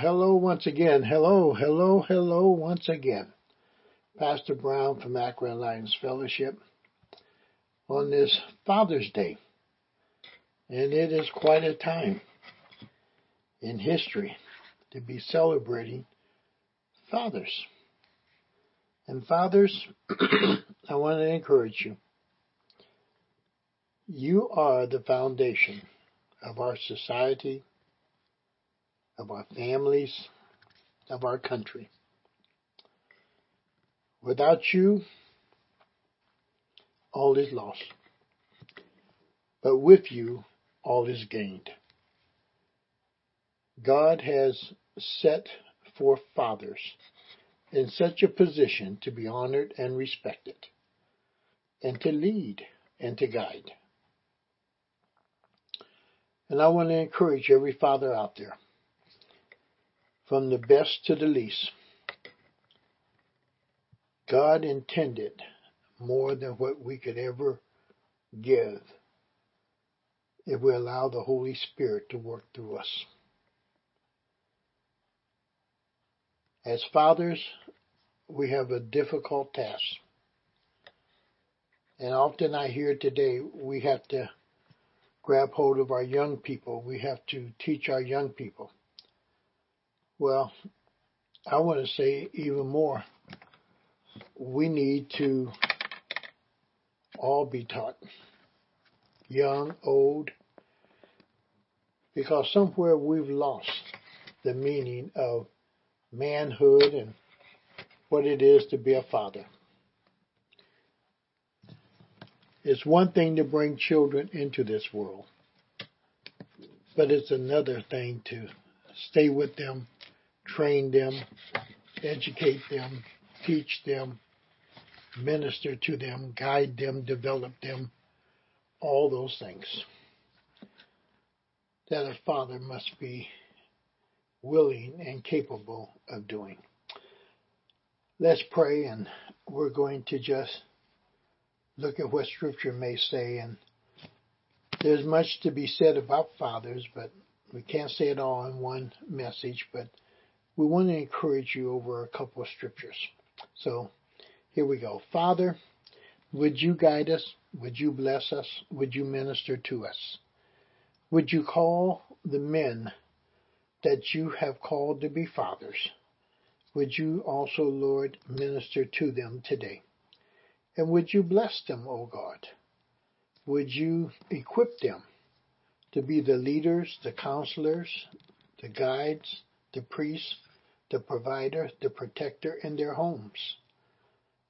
hello once again. Hello, hello, hello once again. Pastor Brown from Akron Alliance Fellowship on this Father's Day. And it is quite a time in history to be celebrating fathers. And fathers, I want to encourage you. You are the foundation of our society, of our families, of our country. Without you, all is lost. But with you, all is gained. God has set forth fathers in such a position to be honored and respected, and to lead and to guide. And I want to encourage every father out there, from the best to the least. God intended more than what we could ever give if we allow the Holy Spirit to work through us. As fathers, we have a difficult task. And often I hear today we have to grab hold of our young people. We have to teach our young people. Well, I want to say even more. We need to all be taught, young, old, because somewhere we've lost the meaning of manhood and what it is to be a father. It's one thing to bring children into this world, but it's another thing to stay with them, train them, educate them, teach them, minister to them, guide them, develop them, all those things that a father must be willing and capable of doing. Let's pray and we're going to just look at what scripture may say and there's much to be said about fathers, but we can't say it all in one message, but we want to encourage you over a couple of scriptures. So here we go. Father, would you guide us? Would you bless us? Would you minister to us? Would you call the men that you have called to be fathers, would you also, Lord, minister to them today? And would you bless them, O God? Would you equip them to be the leaders, the counselors, the guides, the priests, the provider, the protector in their homes?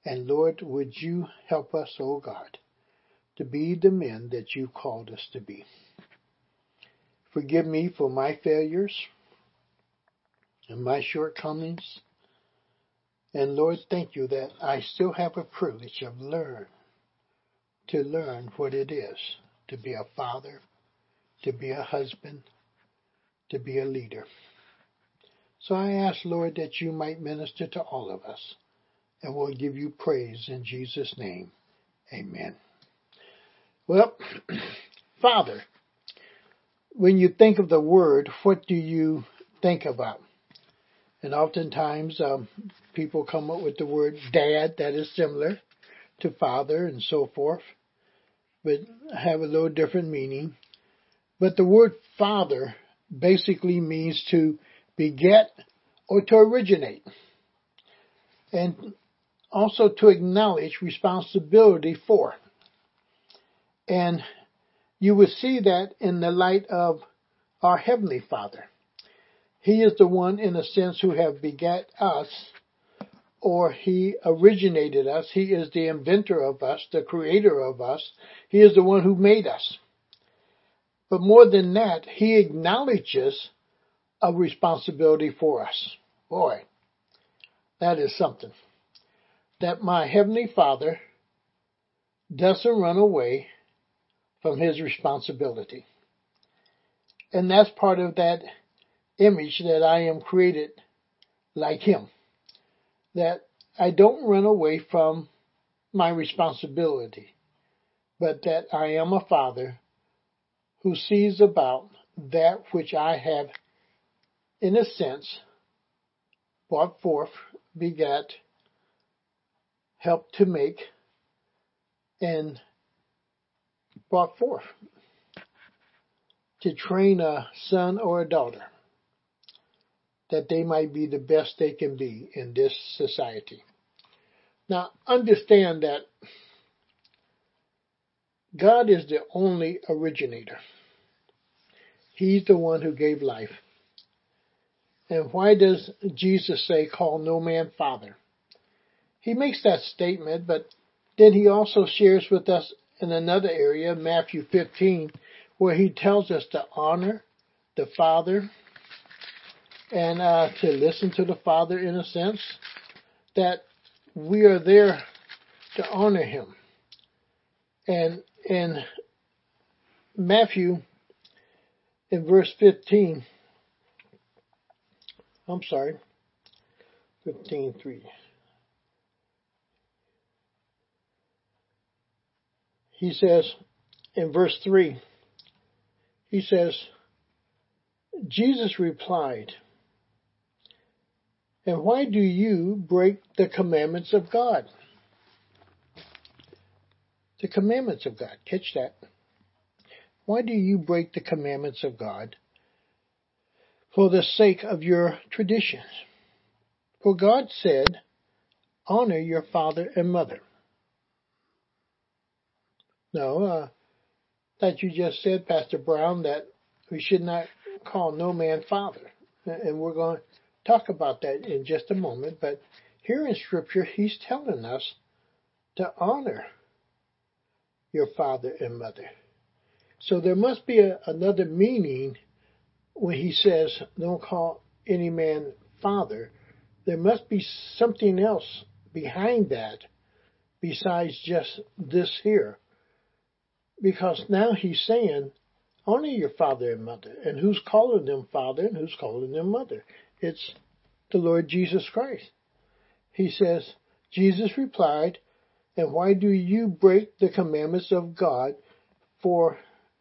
And Lord, would you help us, O God, to be the men that you called us to be? Forgive me for my failures, and my shortcomings. And Lord, thank you that I still have a privilege of learn to learn what it is to be a father, to be a husband, to be a leader. So I ask, Lord, that you might minister to all of us, and we'll give you praise in Jesus' name. Amen. Well, Father, when you think of the word, what do you think about? And oftentimes um, people come up with the word dad that is similar to father and so forth, but have a little different meaning. But the word father basically means to beget or to originate. And also to acknowledge responsibility for. And you will see that in the light of our Heavenly Father. He is the one, in a sense, who have begat us, or He originated us. He is the inventor of us, the creator of us. He is the one who made us. But more than that, He acknowledges a responsibility for us. Boy, that is something. That my Heavenly Father doesn't run away from His responsibility. And that's part of that image that I am created like Him. That I don't run away from my responsibility, but that I am a father who sees about that which I have in a sense, brought forth, begat, helped to make, and brought forth to train a son or a daughter that they might be the best they can be in this society. Now, understand that God is the only originator. He's the one who gave life. And why does Jesus say, call no man father? He makes that statement, but then he also shares with us in another area, Matthew 15, where he tells us to honor the Father and uh, to listen to the Father in a sense, that we are there to honor him. And in Matthew, in verse 15, I'm sorry, 15.3. He says in verse 3, he says, Jesus replied, And why do you break the commandments of God? The commandments of God. Catch that. Why do you break the commandments of God? For the sake of your traditions. For God said, Honor your father and mother. No, uh, that you just said, Pastor Brown, that we should not call no man father. And we're going to talk about that in just a moment. But here in Scripture, he's telling us to honor your father and mother. So there must be a, another meaning when he says, don't call any man father. There must be something else behind that besides just this here. Because now he's saying, honor your father and mother. And who's calling them father and who's calling them mother? It's the Lord Jesus Christ. He says, Jesus replied, and why do you break the commandments of God for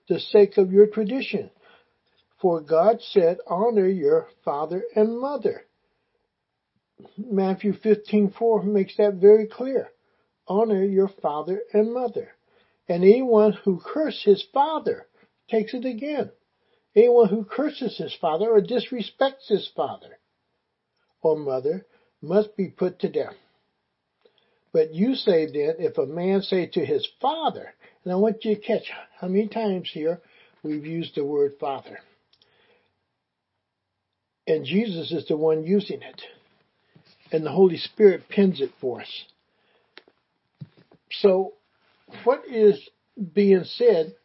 the sake of your tradition? For God said, honor your father and mother. Matthew 15:4 makes that very clear. Honor your father and mother. And anyone who curses his father takes it again. Anyone who curses his father or disrespects his father or mother must be put to death. But you say then, if a man say to his father, and I want you to catch how many times here we've used the word father. And Jesus is the one using it. And the Holy Spirit pins it for us. So, what is being said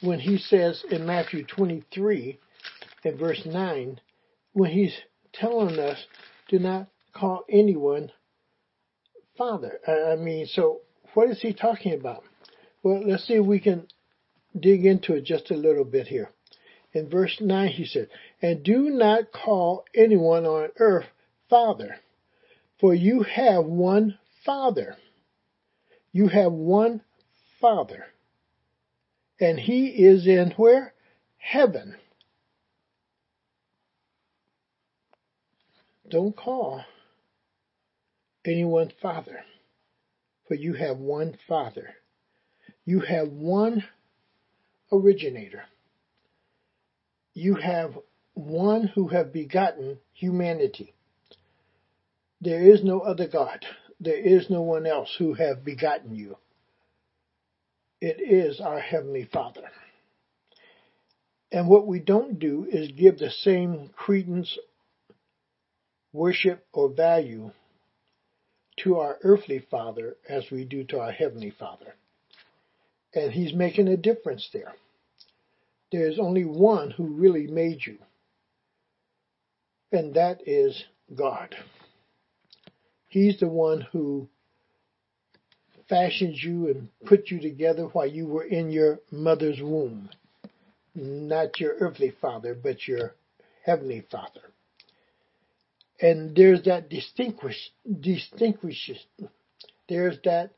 when he says in Matthew 23 and verse 9, when he's telling us do not call anyone father. I mean, so what is he talking about? Well, let's see if we can dig into it just a little bit here. In verse 9, he said, And do not call anyone on earth father, for you have one father. You have one father. And he is in where? Heaven. Don't call anyone father, for you have one father. You have one originator. You have one who have begotten humanity. There is no other God. There is no one else who have begotten you. It is our Heavenly Father. And what we don't do is give the same credence, worship, or value to our earthly father as we do to our heavenly father. And he's making a difference there. There is only one who really made you, and that is God. He's the one who fashioned you and put you together while you were in your mother's womb. Not your earthly father, but your heavenly father and there's that distinguish distinguishes there's that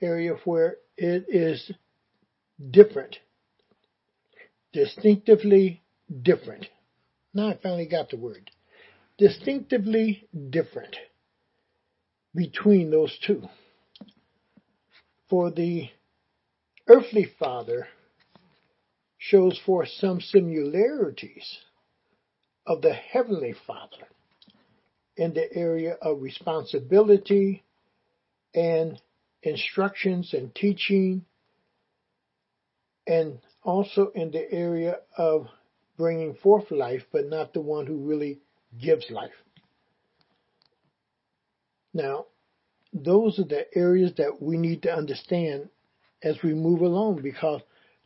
area where it is different distinctively different now i finally got the word distinctively different between those two. For the earthly father shows forth some similarities of the heavenly father in the area of responsibility and instructions and teaching and also in the area of bringing forth life, but not the one who really gives life. Now, those are the areas that we need to understand as we move along because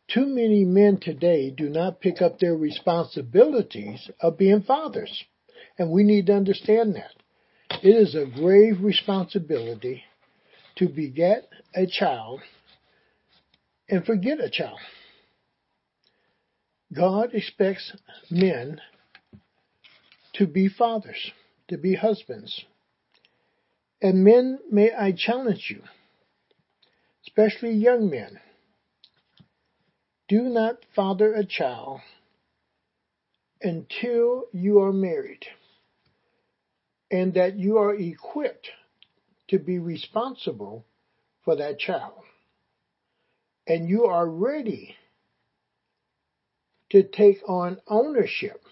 too many men today do not pick up their responsibilities of being fathers. And we need to understand that. It is a grave responsibility to beget a child and forget a child. God expects men to be fathers, to be husbands. And men, may I challenge you, especially young men, do not father a child until you are married and that you are equipped to be responsible for that child. And you are ready to take on ownership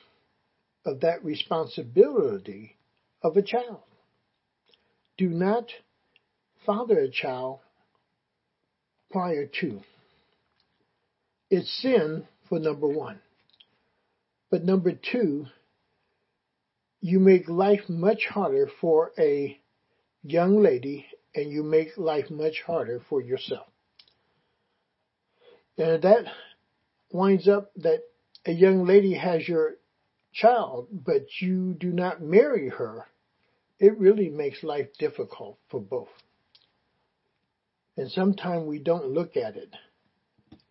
of that responsibility of a child. Do not father a child prior to. It's sin for number one. But number two, you make life much harder for a young lady and you make life much harder for yourself. And that winds up that a young lady has your child, but you do not marry her, it really makes life difficult for both. And sometimes we don't look at it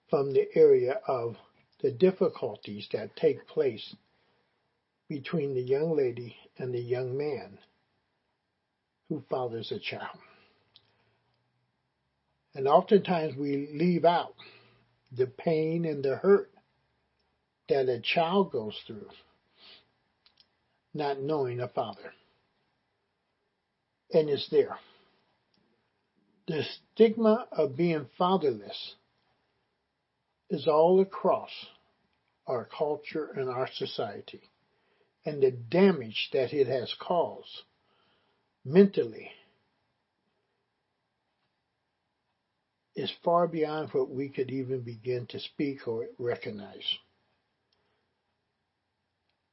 from the area of the difficulties that take place between the young lady and the young man who fathers a child. And oftentimes we leave out the pain and the hurt that a child goes through not knowing a father. And it's there. The stigma of being fatherless is all across our culture and our society. And the damage that it has caused mentally is far beyond what we could even begin to speak or recognize.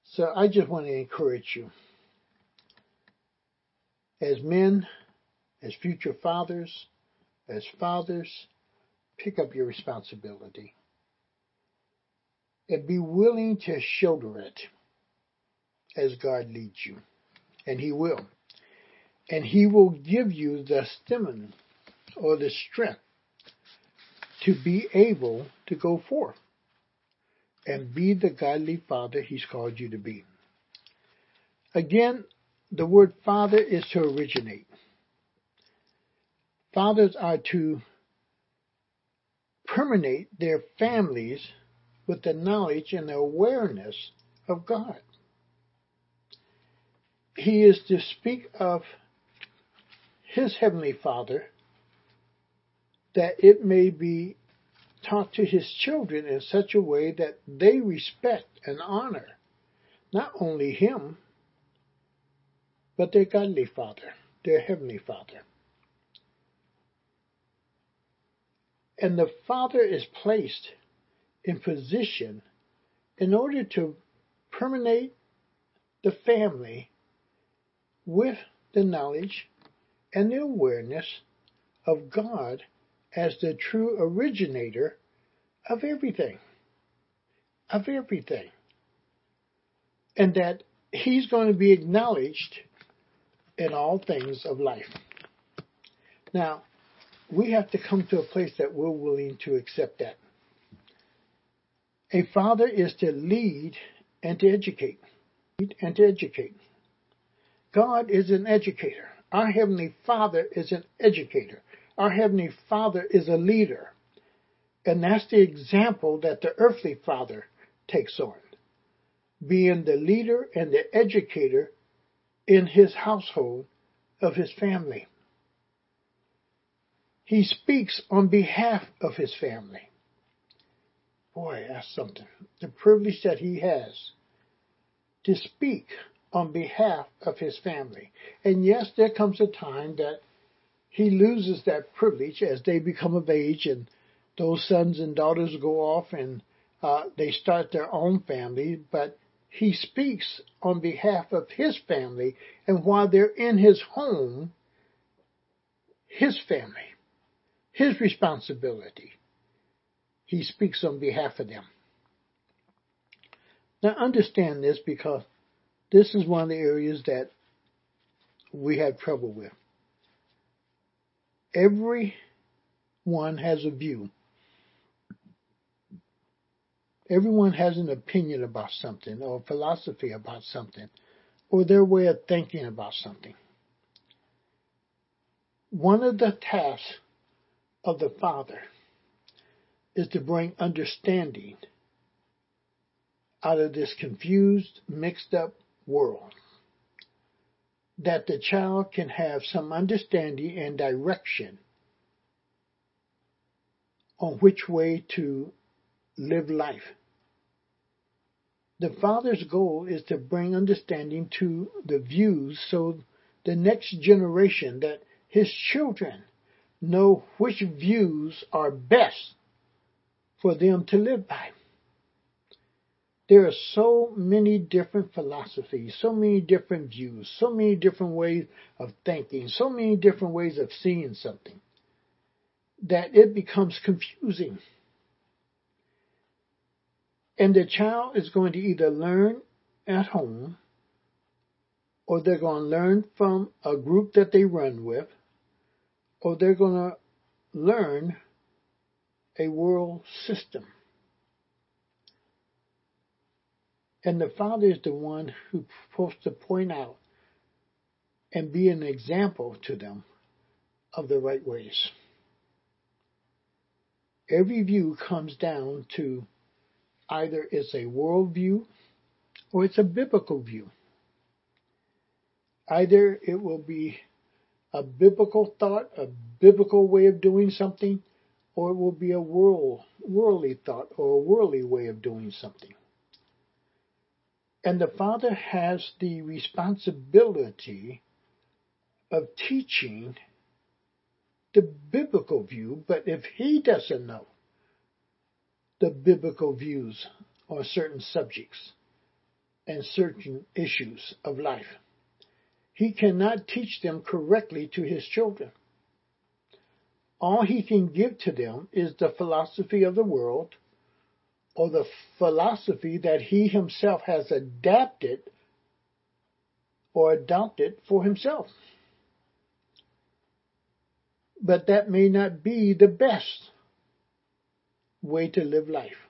So I just want to encourage you. As men, as future fathers, as fathers, pick up your responsibility and be willing to shoulder it as God leads you. And He will. And He will give you the stamina or the strength to be able to go forth and be the godly father he's called you to be. Again, the word father is to originate. Fathers are to permeate their families with the knowledge and the awareness of God. He is to speak of his heavenly Father that it may be taught to his children in such a way that they respect and honor not only him, but their godly Father, their heavenly Father. And the Father is placed in position in order to permeate the family with the knowledge and the awareness of God as the true originator of everything. Of everything. And that he's going to be acknowledged in all things of life. Now, we have to come to a place that we're willing to accept that. A father is to lead and to educate. And to educate. God is an educator. Our Heavenly Father is an educator. Our Heavenly Father is a leader. And that's the example that the earthly father takes on. Being the leader and the educator in his household of his family. He speaks on behalf of his family. Boy, that's something. The privilege that he has to speak on behalf of his family. And yes, there comes a time that he loses that privilege as they become of age and those sons and daughters go off and uh, they start their own family, but he speaks on behalf of his family, and while they're in his home, his family, his responsibility, he speaks on behalf of them. Now understand this because this is one of the areas that we have trouble with. Everyone has a view Everyone has an opinion about something or a philosophy about something or their way of thinking about something. One of the tasks of the Father is to bring understanding out of this confused, mixed up world. That the child can have some understanding and direction on which way to live life. The Father's goal is to bring understanding to the views so the next generation that his children know which views are best for them to live by. There are so many different philosophies, so many different views, so many different ways of thinking, so many different ways of seeing something that it becomes confusing. And the child is going to either learn at home or they're going to learn from a group that they run with or they're going to learn a world system. And the father is the one who's supposed to point out and be an example to them of the right ways. Every view comes down to either it's a worldview or it's a biblical view. Either it will be a biblical thought, a biblical way of doing something, or it will be a world, worldly thought or a worldly way of doing something. And the Father has the responsibility of teaching the biblical view, but if he doesn't know the biblical views on certain subjects and certain issues of life. He cannot teach them correctly to his children. All he can give to them is the philosophy of the world or the philosophy that he himself has adapted or adopted for himself. But that may not be the best way to live life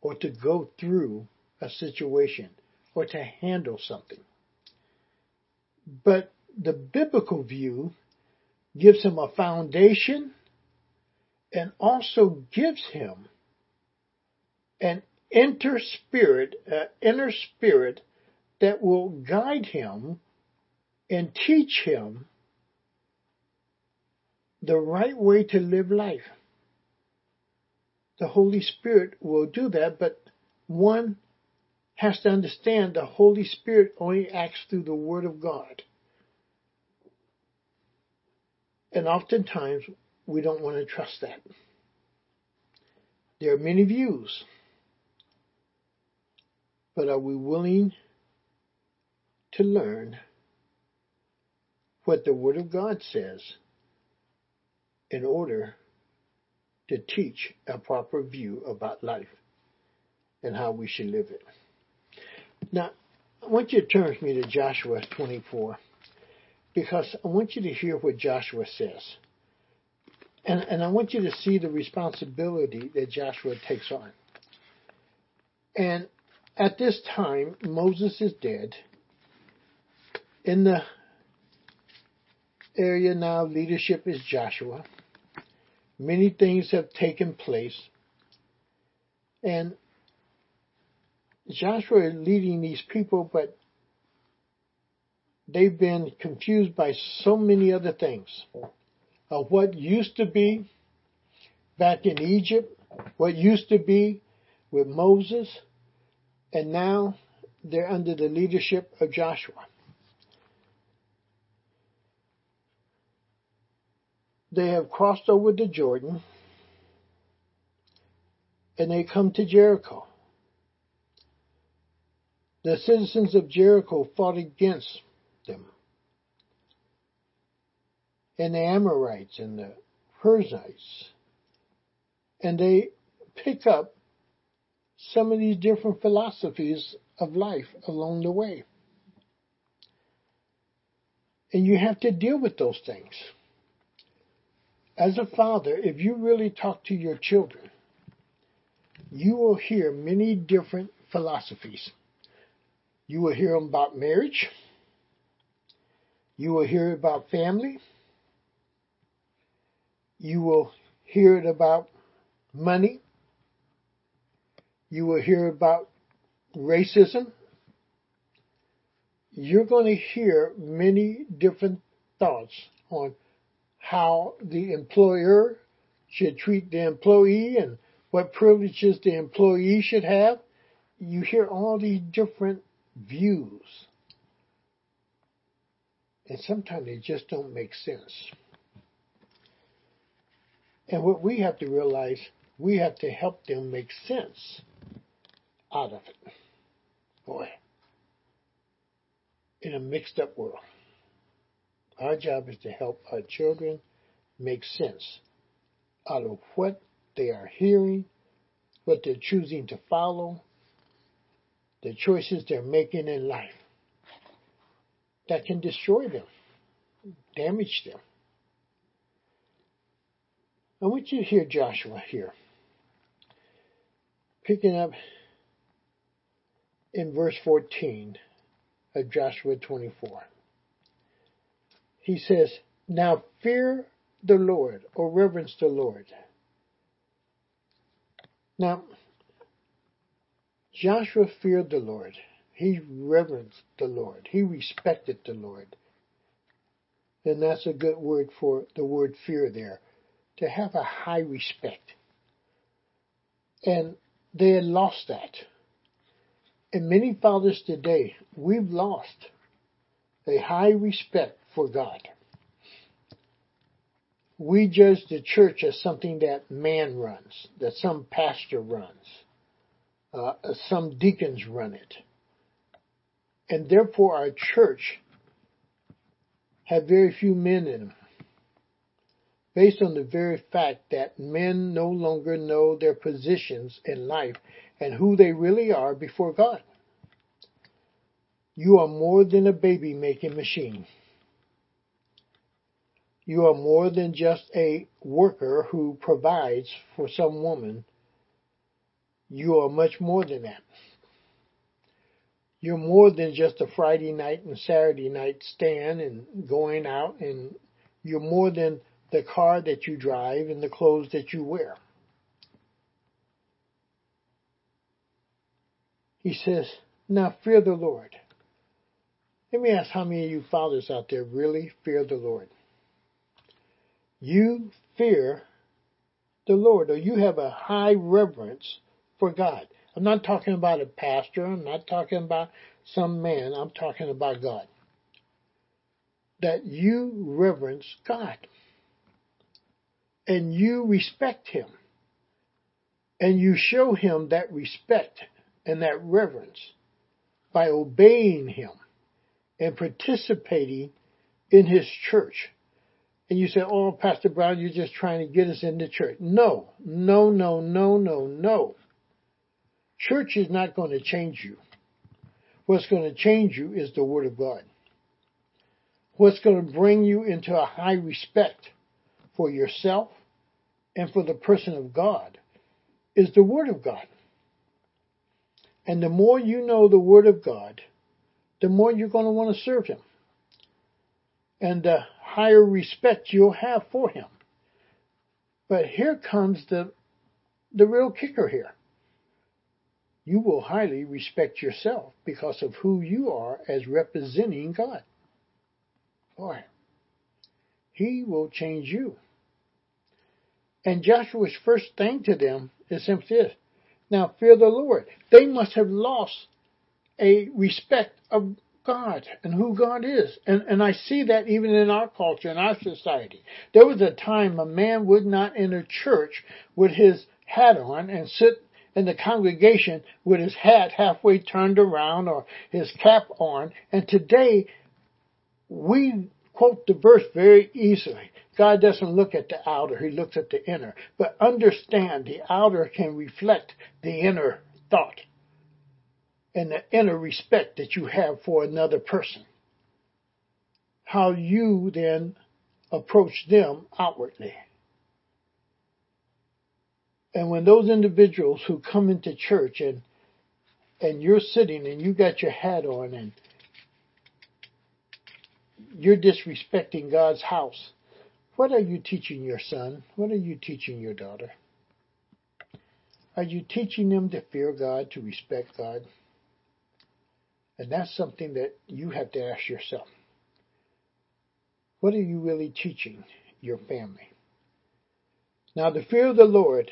or to go through a situation or to handle something. But the biblical view gives him a foundation and also gives him an inner spirit, an inner spirit that will guide him and teach him the right way to live life the Holy Spirit will do that, but one has to understand the Holy Spirit only acts through the Word of God. And oftentimes we don't want to trust that. There are many views, but are we willing to learn what the Word of God says in order to teach a proper view about life and how we should live it. Now, I want you to turn with me to Joshua 24 because I want you to hear what Joshua says. And, and I want you to see the responsibility that Joshua takes on. And at this time, Moses is dead. In the area now, leadership is Joshua. Many things have taken place. And Joshua is leading these people, but they've been confused by so many other things of what used to be back in Egypt, what used to be with Moses, and now they're under the leadership of Joshua. They have crossed over the Jordan and they come to Jericho. The citizens of Jericho fought against them. And the Amorites and the Perizzites. And they pick up some of these different philosophies of life along the way. And you have to deal with those things. As a father, if you really talk to your children, you will hear many different philosophies. You will hear them about marriage. You will hear about family. You will hear it about money. You will hear about racism. You're going to hear many different thoughts on how the employer should treat the employee and what privileges the employee should have. You hear all these different views. And sometimes they just don't make sense. And what we have to realize, we have to help them make sense out of it. Boy, in a mixed up world. Our job is to help our children make sense out of what they are hearing, what they're choosing to follow, the choices they're making in life that can destroy them, damage them. I want you to hear Joshua here, picking up in verse 14 of Joshua 24. He says, Now fear the Lord, or reverence the Lord. Now, Joshua feared the Lord. He reverenced the Lord. He respected the Lord. And that's a good word for the word fear there. To have a high respect. And they had lost that. And many fathers today, we've lost a high respect for God. We judge the church as something that man runs, that some pastor runs, uh, some deacons run it. And therefore our church have very few men in them. Based on the very fact that men no longer know their positions in life and who they really are before God. You are more than a baby making machine. You are more than just a worker who provides for some woman. You are much more than that. You're more than just a Friday night and Saturday night stand and going out and you're more than the car that you drive and the clothes that you wear. He says, now fear the Lord. Let me ask how many of you fathers out there really fear the Lord? You fear the Lord, or you have a high reverence for God. I'm not talking about a pastor, I'm not talking about some man, I'm talking about God. That you reverence God. And you respect Him. And you show Him that respect and that reverence by obeying Him and participating in His church and you say, oh, Pastor Brown, you're just trying to get us into church. No, no, no, no, no, no. Church is not going to change you. What's going to change you is the Word of God. What's going to bring you into a high respect for yourself and for the person of God is the Word of God. And the more you know the Word of God, the more you're going to want to serve Him. And the higher respect you'll have for him. But here comes the, the real kicker here. You will highly respect yourself because of who you are as representing God. boy, he will change you. And Joshua's first thing to them is simply this. Now fear the Lord. They must have lost a respect of God and who God is. And, and I see that even in our culture, in our society. There was a time a man would not enter church with his hat on and sit in the congregation with his hat halfway turned around or his cap on. And today, we quote the verse very easily. God doesn't look at the outer, He looks at the inner. But understand the outer can reflect the inner thought and the inner respect that you have for another person. How you then approach them outwardly. And when those individuals who come into church and and you're sitting and you got your hat on and you're disrespecting God's house, what are you teaching your son? What are you teaching your daughter? Are you teaching them to fear God, to respect God? And that's something that you have to ask yourself. What are you really teaching your family? Now, the fear of the Lord,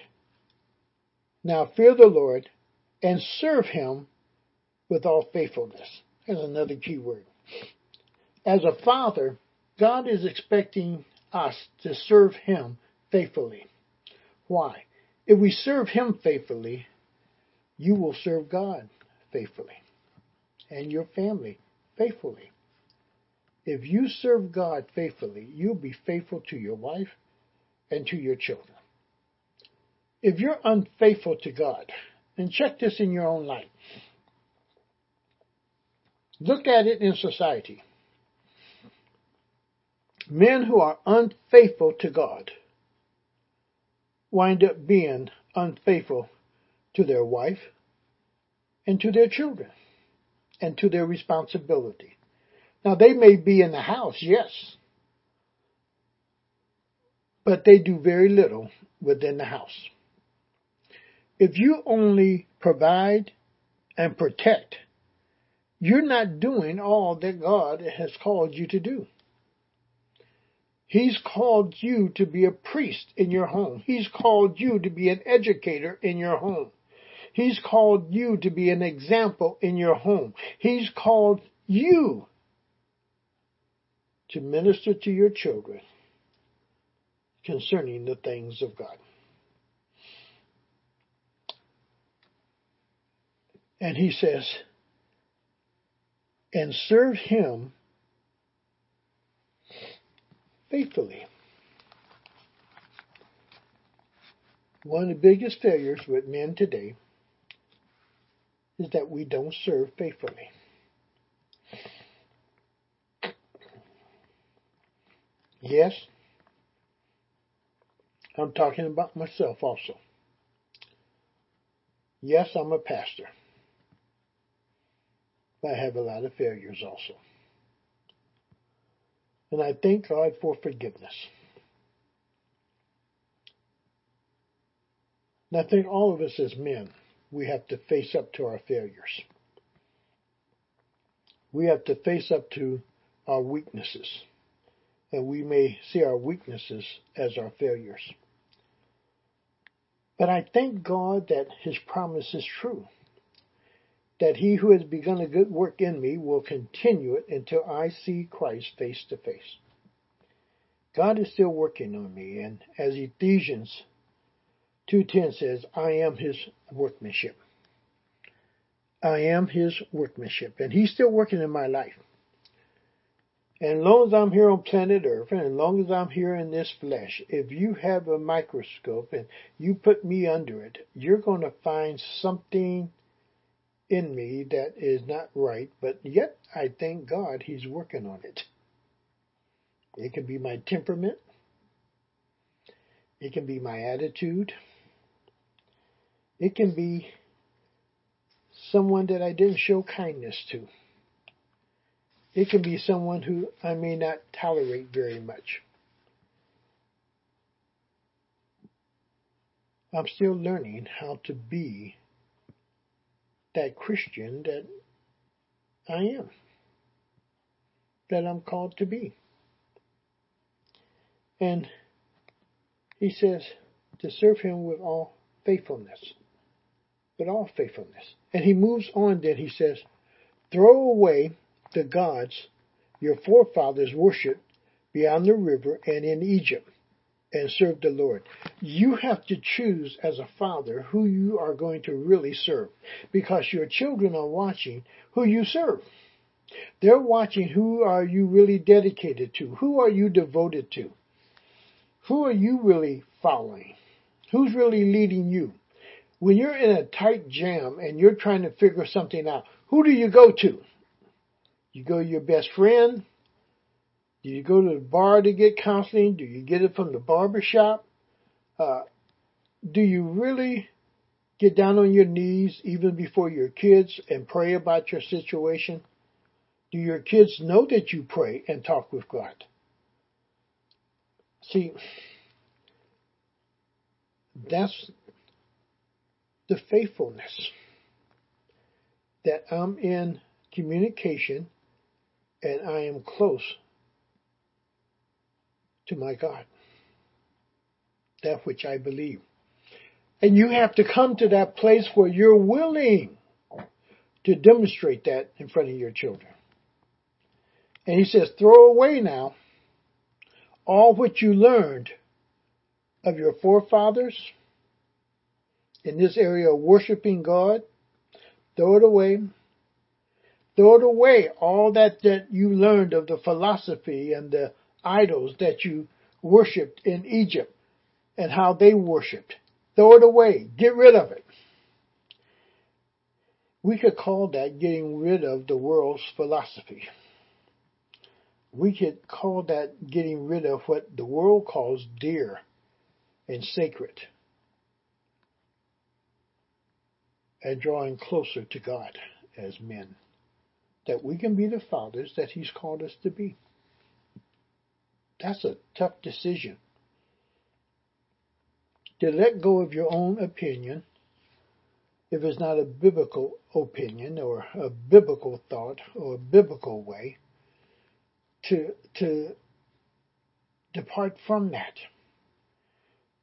now fear the Lord and serve Him with all faithfulness. That's another key word. As a father, God is expecting us to serve Him faithfully. Why? If we serve Him faithfully, you will serve God faithfully and your family faithfully. If you serve God faithfully, you'll be faithful to your wife and to your children. If you're unfaithful to God, and check this in your own life, look at it in society. Men who are unfaithful to God wind up being unfaithful to their wife and to their children and to their responsibility. Now they may be in the house, yes, but they do very little within the house. If you only provide and protect, you're not doing all that God has called you to do. He's called you to be a priest in your home. He's called you to be an educator in your home. He's called you to be an example in your home. He's called you to minister to your children concerning the things of God. And he says, and serve him faithfully. One of the biggest failures with men today is that we don't serve faithfully. Yes, I'm talking about myself also. Yes, I'm a pastor. But I have a lot of failures also. And I thank God for forgiveness. And I think all of us as men we have to face up to our failures. We have to face up to our weaknesses. And we may see our weaknesses as our failures. But I thank God that His promise is true. That He who has begun a good work in me will continue it until I see Christ face to face. God is still working on me, and as Ephesians 2.10 says, I am his workmanship. I am his workmanship. And he's still working in my life. And as long as I'm here on planet Earth, and as long as I'm here in this flesh, if you have a microscope and you put me under it, you're going to find something in me that is not right, but yet I thank God he's working on it. It can be my temperament. It can be my attitude. It can be someone that I didn't show kindness to. It can be someone who I may not tolerate very much. I'm still learning how to be that Christian that I am, that I'm called to be. And he says to serve him with all faithfulness. With all faithfulness. And he moves on then he says, throw away the gods your forefathers worshipped beyond the river and in Egypt and serve the Lord. You have to choose as a father who you are going to really serve because your children are watching who you serve. They're watching who are you really dedicated to? Who are you devoted to? Who are you really following? Who's really leading you? When you're in a tight jam and you're trying to figure something out, who do you go to? You go to your best friend? Do you go to the bar to get counseling? Do you get it from the barber shop? Uh, do you really get down on your knees even before your kids and pray about your situation? Do your kids know that you pray and talk with God? See, that's the faithfulness that I'm in communication and I am close to my God. That which I believe. And you have to come to that place where you're willing to demonstrate that in front of your children. And he says, throw away now all which you learned of your forefathers in this area of worshiping God. Throw it away. Throw it away, all that, that you learned of the philosophy and the idols that you worshipped in Egypt and how they worshipped. Throw it away. Get rid of it. We could call that getting rid of the world's philosophy. We could call that getting rid of what the world calls dear and sacred and drawing closer to God as men. That we can be the fathers that He's called us to be. That's a tough decision. To let go of your own opinion, if it's not a biblical opinion or a biblical thought or a biblical way, to, to depart from that.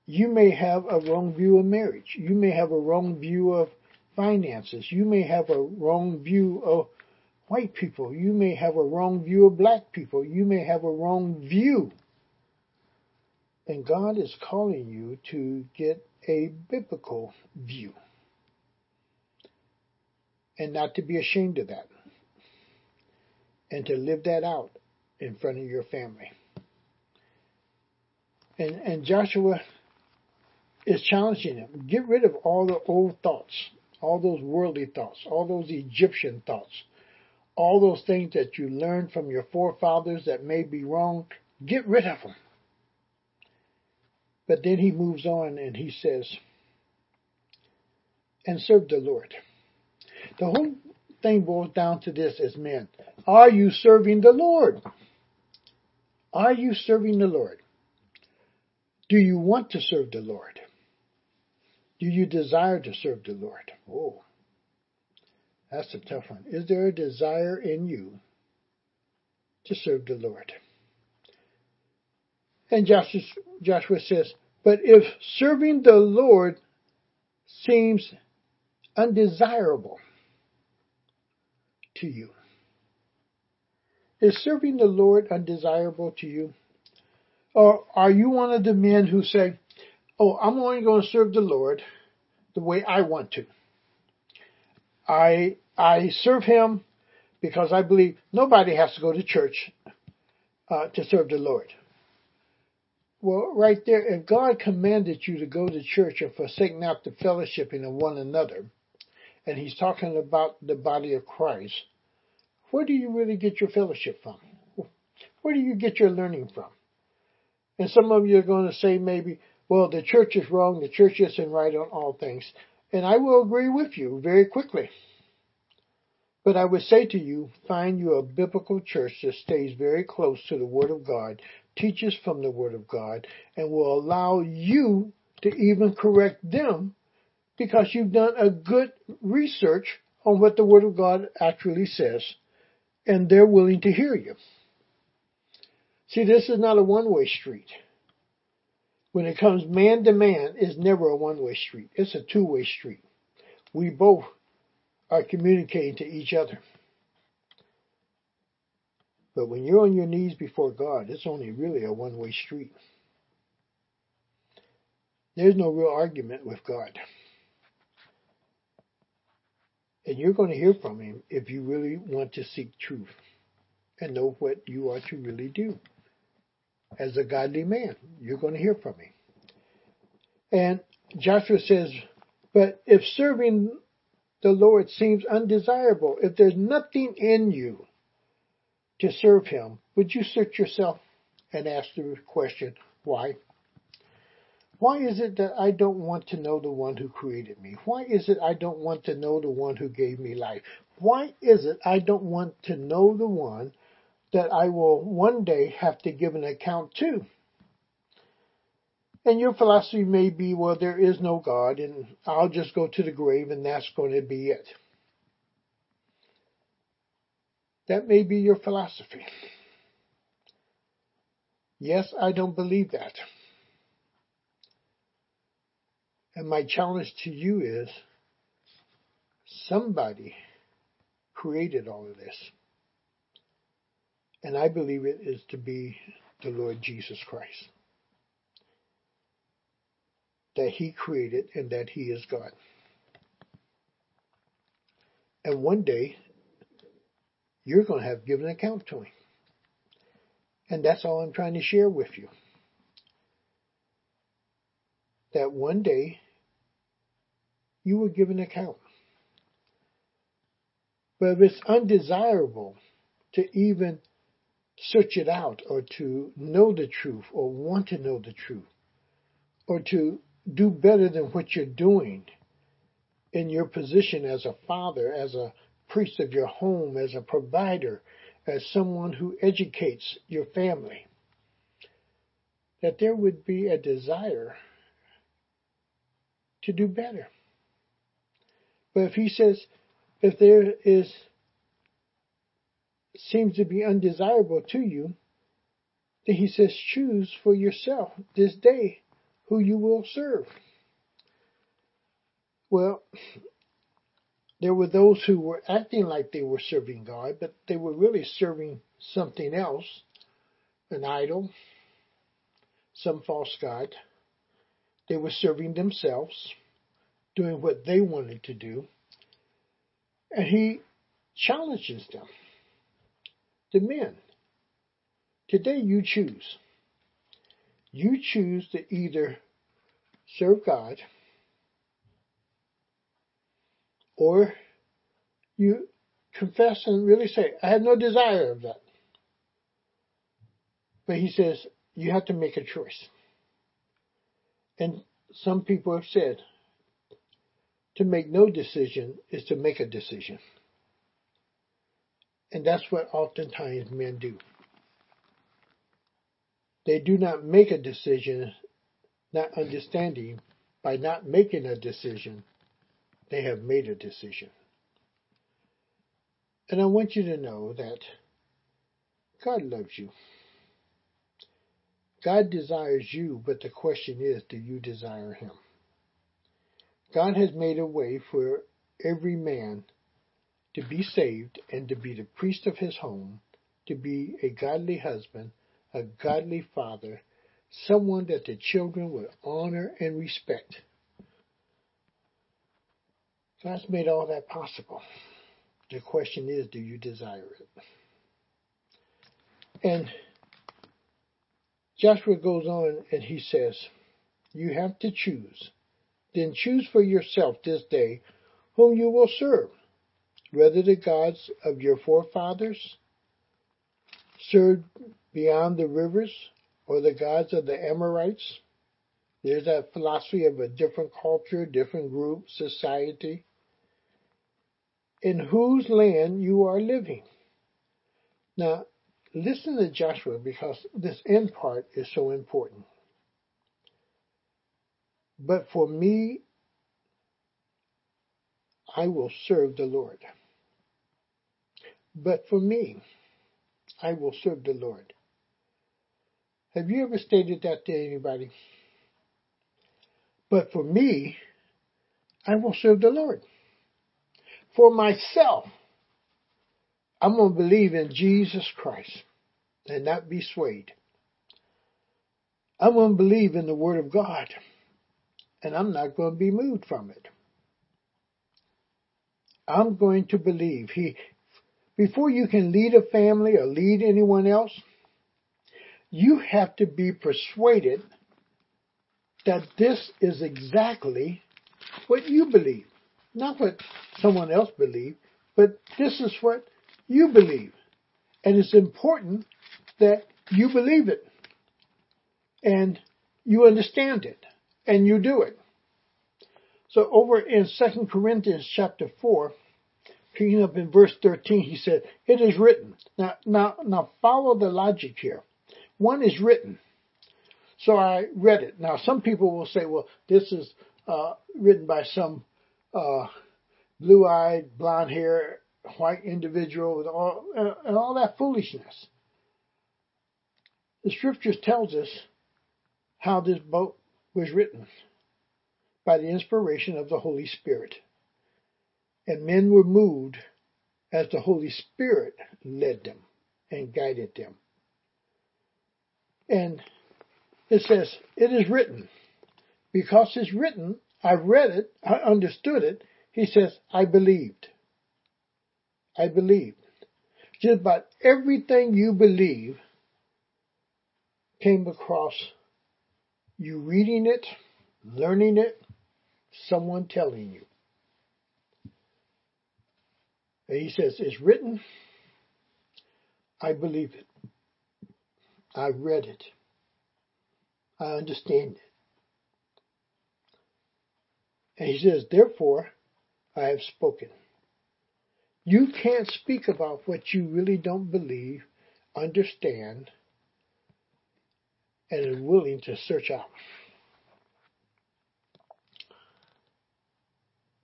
You may have a wrong view of marriage. You may have a wrong view of finances. You may have a wrong view of white people. You may have a wrong view of black people. You may have a wrong view. And God is calling you to get a biblical view. And not to be ashamed of that. And to live that out in front of your family. And, and Joshua is challenging them. Get rid of all the old thoughts, all those worldly thoughts, all those Egyptian thoughts, all those things that you learned from your forefathers that may be wrong, get rid of them. But then he moves on and he says, and serve the Lord. The whole thing boils down to this as men. Are you serving the Lord? Are you serving the Lord? Do you want to serve the Lord? Do you desire to serve the Lord? Oh, that's a tough one. Is there a desire in you to serve the Lord? And Joshua, Joshua says, But if serving the Lord seems undesirable to you, is serving the Lord undesirable to you? Or are you one of the men who say, Oh, I'm only going to serve the Lord the way I want to? I I serve Him because I believe nobody has to go to church uh, to serve the Lord. Well, right there, if God commanded you to go to church and forsake not the fellowshipping of one another, and He's talking about the body of Christ, where do you really get your fellowship from? Where do you get your learning from? And some of you are going to say maybe, well, the church is wrong, the church isn't right on all things. And I will agree with you very quickly. But I would say to you, find you a biblical church that stays very close to the Word of God, teaches from the Word of God, and will allow you to even correct them because you've done a good research on what the Word of God actually says, and they're willing to hear you. See, this is not a one-way street. When it comes man to man, it's never a one way street. It's a two way street. We both are communicating to each other. But when you're on your knees before God, it's only really a one way street. There's no real argument with God. And you're going to hear from Him if you really want to seek truth and know what you are to really do. As a godly man, you're going to hear from me. And Joshua says, but if serving the Lord seems undesirable, if there's nothing in you to serve Him, would you search yourself and ask the question, why? Why is it that I don't want to know the one who created me? Why is it I don't want to know the one who gave me life? Why is it I don't want to know the one that I will one day have to give an account to? And your philosophy may be, well, there is no God and I'll just go to the grave and that's going to be it. That may be your philosophy. Yes, I don't believe that. And my challenge to you is somebody created all of this. And I believe it is to be the Lord Jesus Christ. That He created and that He is God. And one day, you're going to have given account to Him. And that's all I'm trying to share with you. That one day, you will give an account. But if it's undesirable to even search it out or to know the truth or want to know the truth or to do better than what you're doing in your position as a father, as a priest of your home, as a provider, as someone who educates your family, that there would be a desire to do better. But if he says, if there is, seems to be undesirable to you, then he says, choose for yourself this day who you will serve. Well, there were those who were acting like they were serving God, but they were really serving something else, an idol, some false God. They were serving themselves doing what they wanted to do. And he challenges them. The men. Today you choose. You choose to either serve God or you confess and really say, I have no desire of that. But he says, you have to make a choice. And some people have said, to make no decision is to make a decision. And that's what oftentimes men do. They do not make a decision, not understanding by not making a decision, they have made a decision. And I want you to know that God loves you. God desires you, but the question is, do you desire Him? God has made a way for every man to be saved and to be the priest of his home, to be a godly husband, a godly father, someone that the children would honor and respect. God's made all that possible. The question is, do you desire it? And Joshua goes on and he says, you have to choose then choose for yourself this day whom you will serve, whether the gods of your forefathers served beyond the rivers or the gods of the Amorites. There's that philosophy of a different culture, different group, society, in whose land you are living. Now, listen to Joshua because this end part is so important. But for me, I will serve the Lord. But for me, I will serve the Lord. Have you ever stated that to anybody? But for me, I will serve the Lord. For myself, I'm going to believe in Jesus Christ and not be swayed. I'm going to believe in the Word of God and I'm not going to be moved from it. I'm going to believe. He, before you can lead a family or lead anyone else, you have to be persuaded that this is exactly what you believe. Not what someone else believes, but this is what you believe. And it's important that you believe it and you understand it and you do it. So over in 2 Corinthians chapter 4, picking up in verse 13, he said, it is written. Now, now, now follow the logic here. One is written. So I read it. Now some people will say, well, this is uh, written by some uh, blue-eyed, blonde-hair, white individual with all, uh, and all that foolishness. The scriptures tells us how this book was written by the inspiration of the Holy Spirit. And men were moved as the Holy Spirit led them and guided them. And it says, it is written. Because it's written, I read it, I understood it. He says, I believed. I believed. Just about everything you believe came across you reading it, learning it, someone telling you. And he says, it's written, I believe it. I read it. I understand it. And he says, therefore, I have spoken. You can't speak about what you really don't believe, understand, and are willing to search out.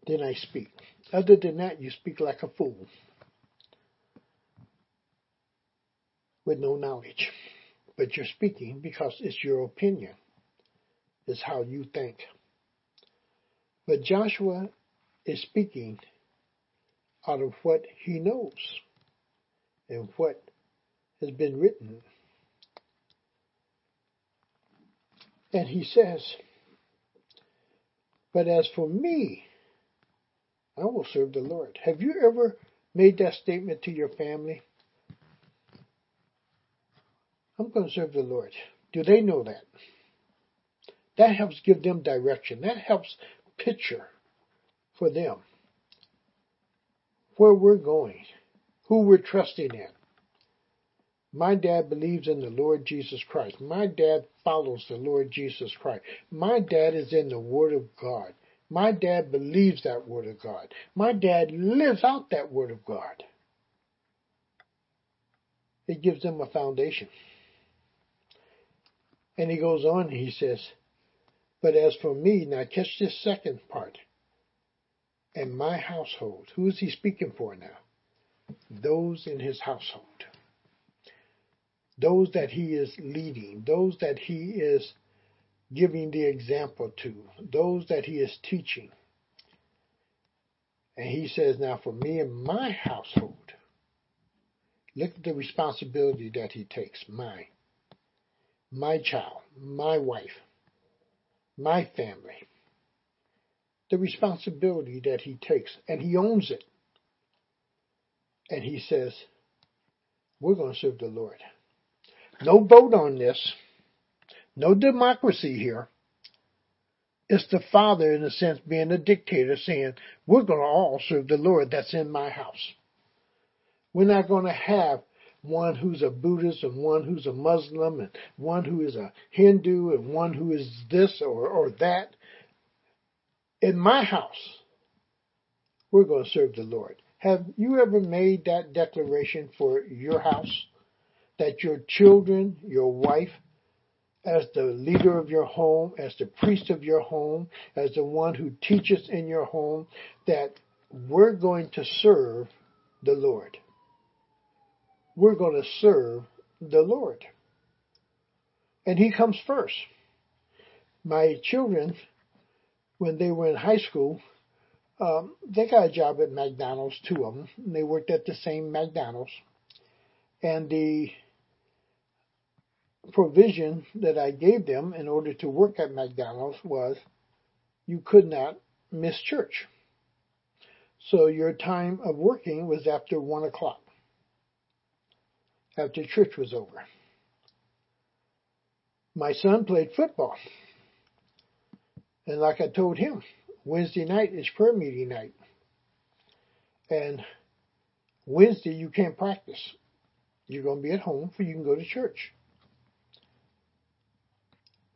Then I speak. Other than that, you speak like a fool with no knowledge. But you're speaking because it's your opinion. It's how you think. But Joshua is speaking out of what he knows and what has been written. And he says, But as for me, I will serve the Lord. Have you ever made that statement to your family? I'm going to serve the Lord. Do they know that? That helps give them direction. That helps picture for them where we're going, who we're trusting in. My dad believes in the Lord Jesus Christ. My dad follows the Lord Jesus Christ. My dad is in the Word of God. My dad believes that Word of God. My dad lives out that Word of God. It gives them a foundation. And he goes on, he says, But as for me, now catch this second part, and my household, who is he speaking for now? Those in his household. Those that he is leading, those that he is giving the example to, those that he is teaching. And he says, Now for me and my household, look at the responsibility that he takes, mine, my child, my wife, my family. The responsibility that he takes, and he owns it. And he says, We're going to serve the Lord. No vote on this. No democracy here. It's the father, in a sense, being a dictator saying, we're going to all serve the Lord that's in my house. We're not going to have one who's a Buddhist and one who's a Muslim and one who is a Hindu and one who is this or, or that. In my house, we're going to serve the Lord. Have you ever made that declaration for your house? That your children, your wife, as the leader of your home, as the priest of your home, as the one who teaches in your home, that we're going to serve the Lord. We're going to serve the Lord. And He comes first. My children when they were in high school, um, they got a job at McDonald's, two of them. And they worked at the same McDonald's. And the provision that I gave them in order to work at McDonald's was you could not miss church. So your time of working was after one o'clock, after church was over. My son played football. And like I told him, Wednesday night is prayer meeting night. And Wednesday you can't practice. You're going to be at home, for you can go to church.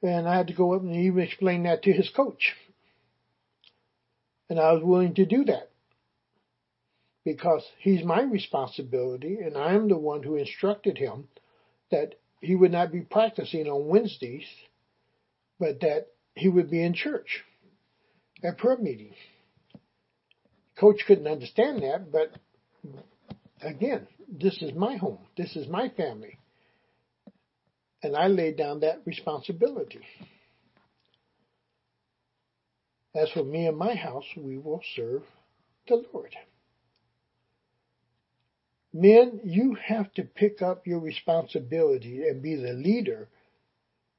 And I had to go up and even explain that to his coach. And I was willing to do that because he's my responsibility and I'm the one who instructed him that he would not be practicing on Wednesdays, but that he would be in church at prayer meeting. Coach couldn't understand that, but again, this is my home. This is my family. And I laid down that responsibility. As for me and my house, we will serve the Lord. Men, you have to pick up your responsibility and be the leader,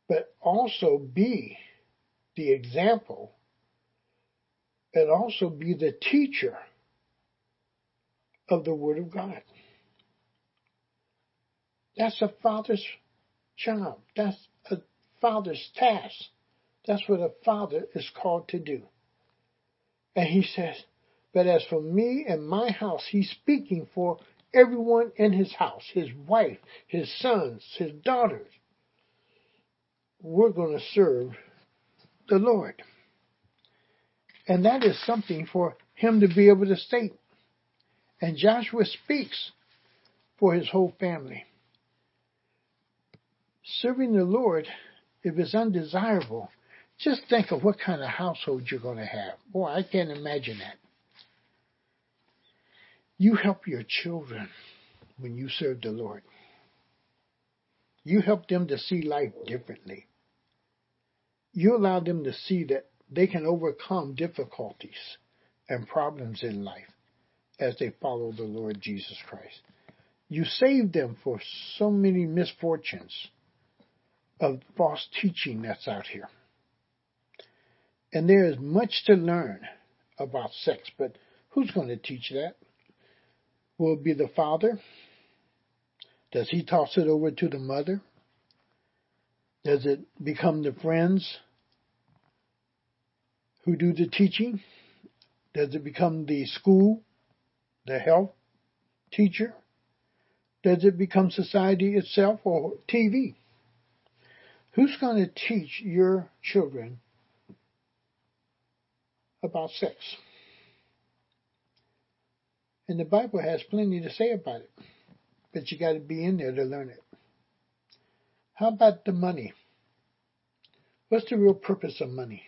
but also be the example and also be the teacher of the Word of God. That's a father's job. That's a father's task. That's what a father is called to do. And he says, but as for me and my house, he's speaking for everyone in his house, his wife, his sons, his daughters. We're going to serve the Lord. And that is something for him to be able to state. And Joshua speaks for his whole family. Serving the Lord, if it's undesirable, just think of what kind of household you're going to have. Boy, I can't imagine that. You help your children when you serve the Lord. You help them to see life differently. You allow them to see that they can overcome difficulties and problems in life as they follow the Lord Jesus Christ. You save them for so many misfortunes of false teaching that's out here. And there is much to learn about sex, but who's going to teach that? Will it be the father? Does he toss it over to the mother? Does it become the friends who do the teaching? Does it become the school, the health teacher? Does it become society itself or TV? Who's going to teach your children about sex? And the Bible has plenty to say about it, but you got to be in there to learn it. How about the money? What's the real purpose of money?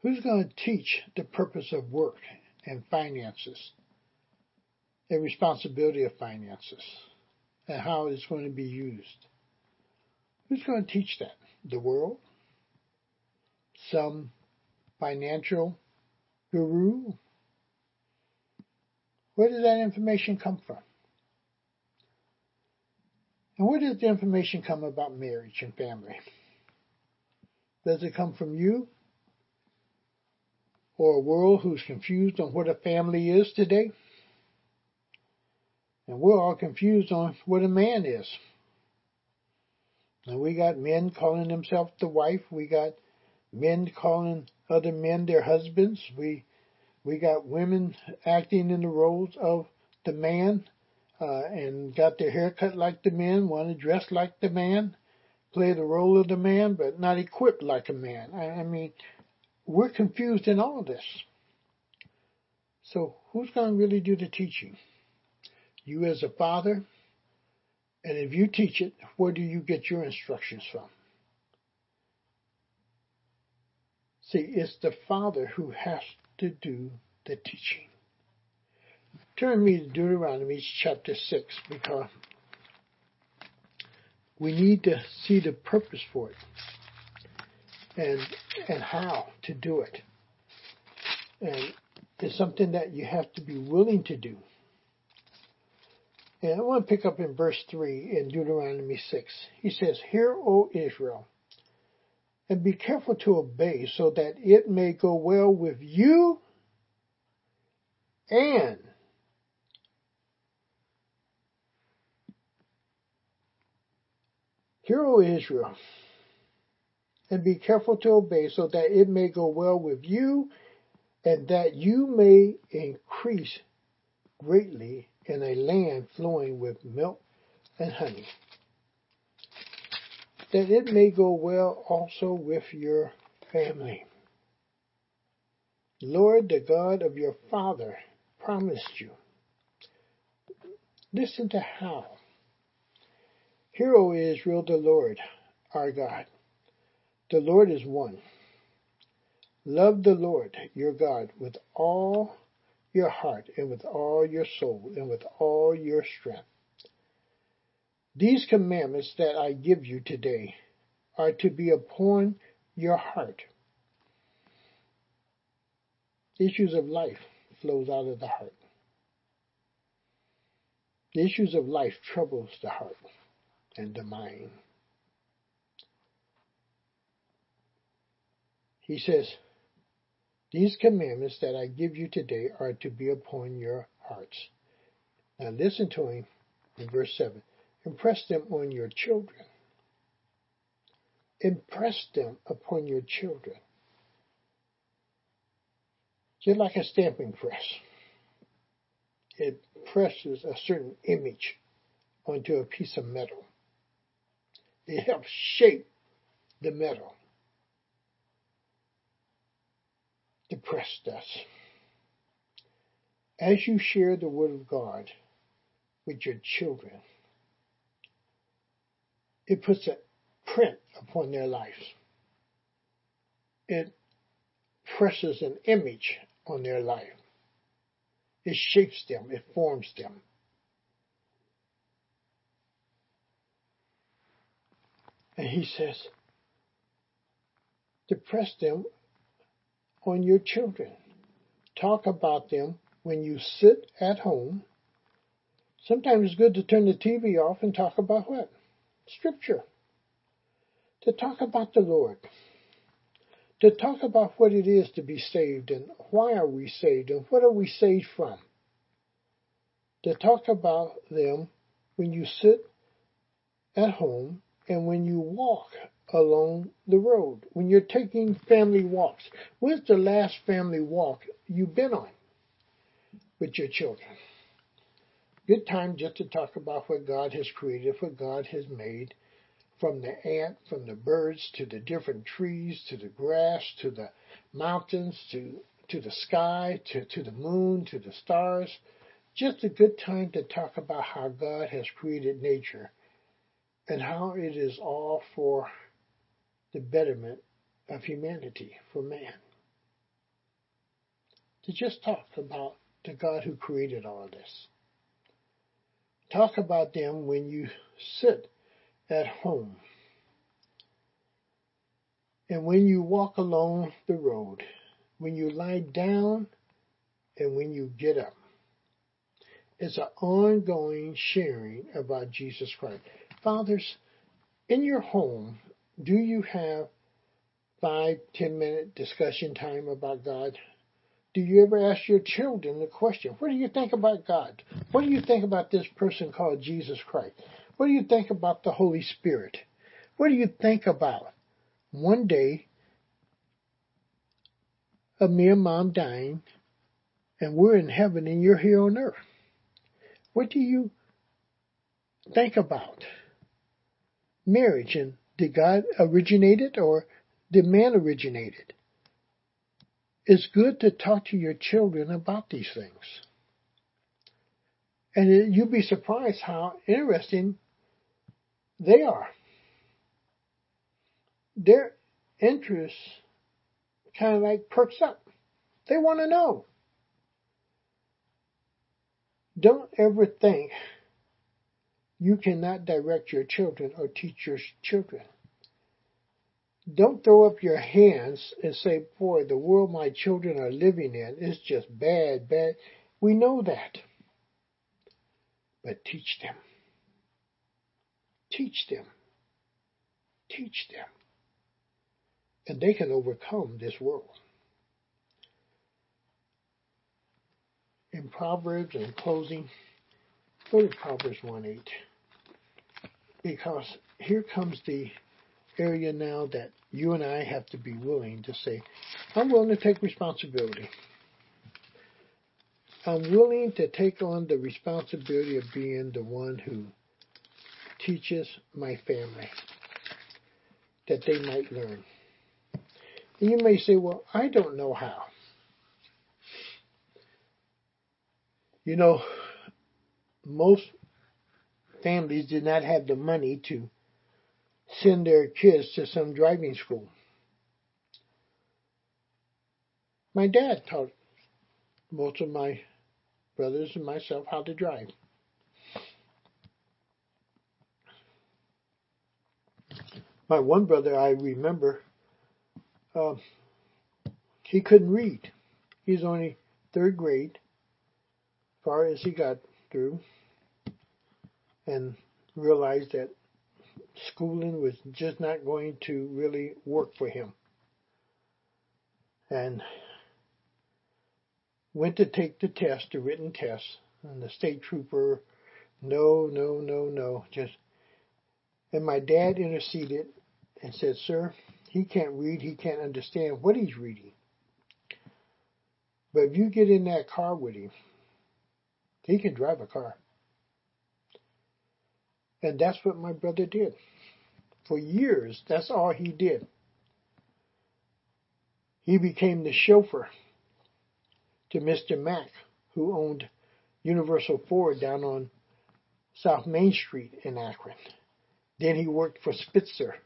Who's going to teach the purpose of work and finances, the responsibility of finances, and how it's going to be used? Who's going to teach that? The world? Some financial guru? Where does that information come from? And where does the information come about marriage and family? Does it come from you? Or a world who's confused on what a family is today? And we're all confused on what a man is. We got men calling themselves the wife. We got men calling other men their husbands. We we got women acting in the roles of the man uh, and got their hair cut like the man, want to dress like the man, play the role of the man, but not equipped like a man. I, I mean, we're confused in all of this. So who's going to really do the teaching? You as a father, and if you teach it, where do you get your instructions from? See, it's the father who has to do the teaching. Turn me to Deuteronomy chapter 6 because we need to see the purpose for it. and and how to do it. And it's something that you have to be willing to do. And I want to pick up in verse 3 in Deuteronomy 6. He says, Hear, O Israel, and be careful to obey, so that it may go well with you and Hear, O Israel, and be careful to obey, so that it may go well with you, and that you may increase greatly in a land flowing with milk and honey. That it may go well also with your family. Lord, the God of your father, promised you. Listen to how Hear, O Israel, the Lord our God. The Lord is one. Love the Lord your God with all your heart and with all your soul and with all your strength. These commandments that I give you today are to be upon your heart. Issues of life flows out of the heart. The issues of life troubles the heart and the mind. He says, These commandments that I give you today are to be upon your hearts. Now listen to him in verse 7. Impress them on your children. Impress them upon your children. Just like a stamping press. It presses a certain image onto a piece of metal. It helps shape the metal. Depressed us. As you share the Word of God with your children, it puts a print upon their lives. It presses an image on their life. It shapes them, it forms them. And he says, depress them on your children. Talk about them when you sit at home. Sometimes it's good to turn the TV off and talk about what? Scripture. To talk about the Lord. To talk about what it is to be saved and why are we saved and what are we saved from. To talk about them when you sit at home and when you walk along the road, when you're taking family walks. When's the last family walk you've been on with your children? Good time just to talk about what God has created, what God has made, from the ant, from the birds, to the different trees, to the grass, to the mountains, to, to the sky, to, to the moon, to the stars. Just a good time to talk about how God has created nature and how it is all for the betterment of humanity, for man. To just talk about the God who created all of this. Talk about them when you sit at home and when you walk along the road, when you lie down and when you get up. It's an ongoing sharing about Jesus Christ. Fathers, in your home, do you have five, ten minute discussion time about God? Do you ever ask your children the question, what do you think about God? What do you think about this person called Jesus Christ? What do you think about the Holy Spirit? What do you think about one day of me and mom dying and we're in heaven and you're here on earth? What do you think about? marriage and did God originate it or did man originate it? It's good to talk to your children about these things. And you'll be surprised how interesting they are. Their interest kind of like perks up. They want to know. Don't ever think you cannot direct your children or teach your children. Don't throw up your hands and say, boy, the world my children are living in is just bad, bad. We know that. But teach them. Teach them. Teach them. And they can overcome this world. In Proverbs, in closing, go to Proverbs 1 8. Because here comes the area now that you and I have to be willing to say, I'm willing to take responsibility. I'm willing to take on the responsibility of being the one who teaches my family that they might learn. And you may say, well, I don't know how. You know, most families did not have the money to send their kids to some driving school. My dad taught most of my brothers and myself how to drive. My one brother, I remember, uh, he couldn't read. He's only third grade, far as he got through, and realized that schooling was just not going to really work for him. And went to take the test, the written test, and the state trooper, no, no, no, no, just, and my dad interceded and said, sir, he can't read, he can't understand what he's reading. But if you get in that car with him, he can drive a car. And that's what my brother did. For years, that's all he did. He became the chauffeur to Mr. Mack, who owned Universal Ford down on South Main Street in Akron. Then he worked for Spitzer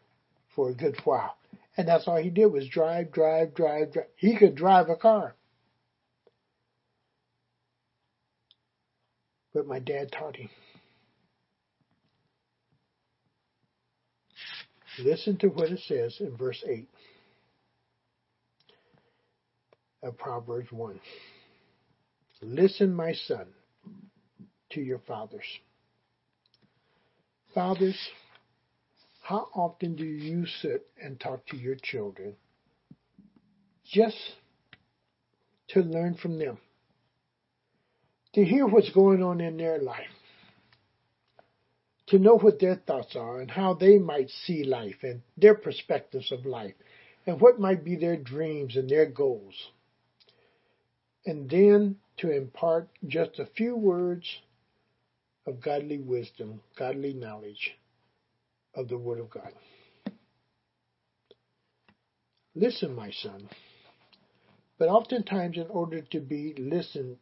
for a good while. And that's all he did was drive, drive, drive, drive. He could drive a car. But my dad taught him. Listen to what it says in verse 8 of Proverbs 1. Listen, my son, to your fathers. Fathers, how often do you sit and talk to your children just to learn from them? To hear what's going on in their life to know what their thoughts are and how they might see life and their perspectives of life and what might be their dreams and their goals. And then to impart just a few words of godly wisdom, godly knowledge of the Word of God. Listen, my son. But oftentimes, in order to be listened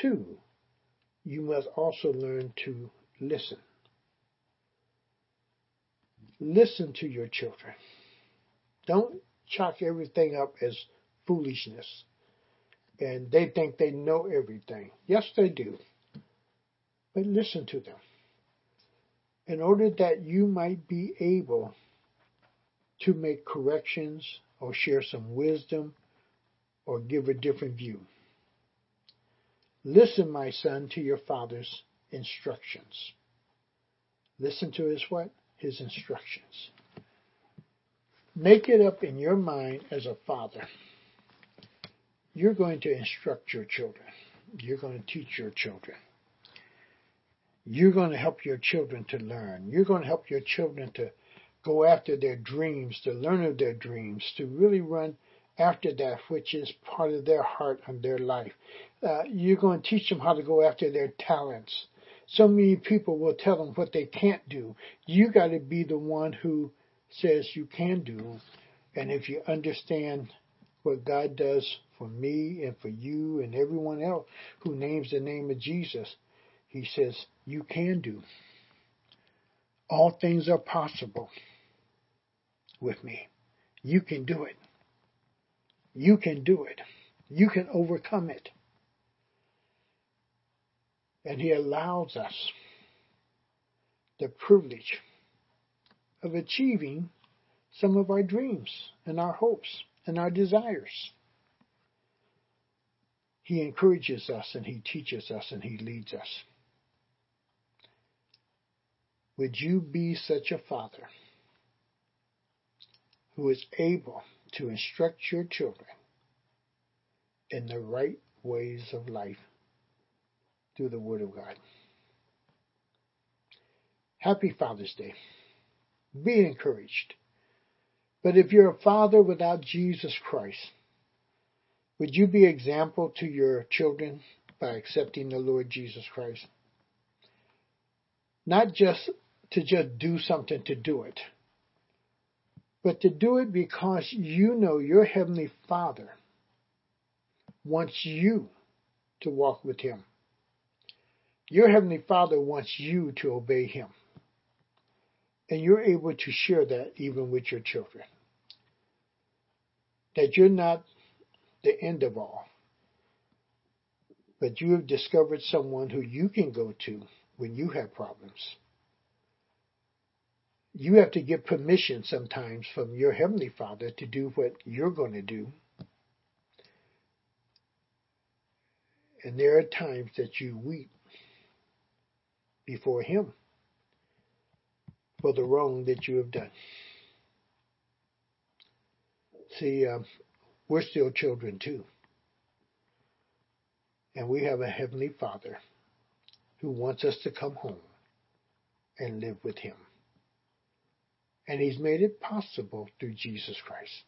to, you must also learn to listen. Listen to your children. Don't chalk everything up as foolishness. And they think they know everything. Yes, they do. But listen to them. In order that you might be able to make corrections or share some wisdom or give a different view. Listen, my son, to your father's instructions. Listen to his what? His instructions. Make it up in your mind as a father. You're going to instruct your children. You're going to teach your children. You're going to help your children to learn. You're going to help your children to go after their dreams, to learn of their dreams, to really run after that which is part of their heart and their life. Uh, you're going to teach them how to go after their talents. So many people will tell them what they can't do. You got to be the one who says you can do. And if you understand what God does for me and for you and everyone else who names the name of Jesus, he says, you can do. All things are possible with me. You can do it. You can do it. You can overcome it. And He allows us the privilege of achieving some of our dreams and our hopes and our desires. He encourages us and He teaches us and He leads us. Would you be such a father who is able to instruct your children in the right ways of life through the Word of God? Happy Father's Day. Be encouraged. But if you're a father without Jesus Christ, would you be example to your children by accepting the Lord Jesus Christ? Not just to just do something to do it, but to do it because you know your Heavenly Father wants you to walk with Him. Your Heavenly Father wants you to obey Him. And you're able to share that even with your children. That you're not the end of all. But you have discovered someone who you can go to when you have problems. You have to get permission sometimes from your Heavenly Father to do what you're going to do. And there are times that you weep before Him for the wrong that you have done. See, uh, we're still children too. And we have a Heavenly Father who wants us to come home and live with Him. And He's made it possible through Jesus Christ.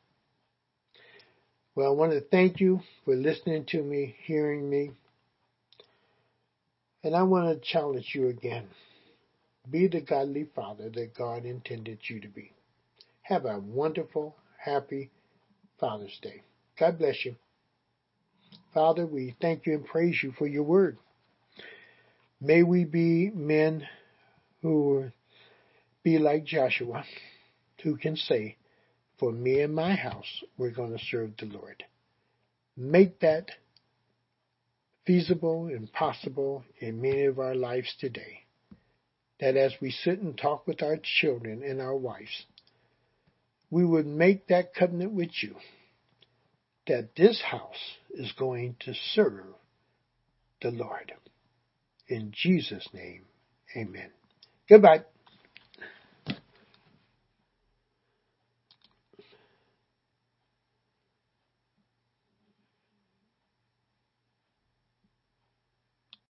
Well, I want to thank you for listening to me, hearing me. And I want to challenge you again. Be the godly father that God intended you to be. Have a wonderful, happy Father's Day. God bless you. Father, we thank you and praise you for your word. May we be men who be like Joshua, who can say, For me and my house, we're going to serve the Lord. Make that feasible and possible in many of our lives today. That as we sit and talk with our children and our wives, we would make that covenant with you that this house is going to serve the Lord. In Jesus' name, amen. Goodbye.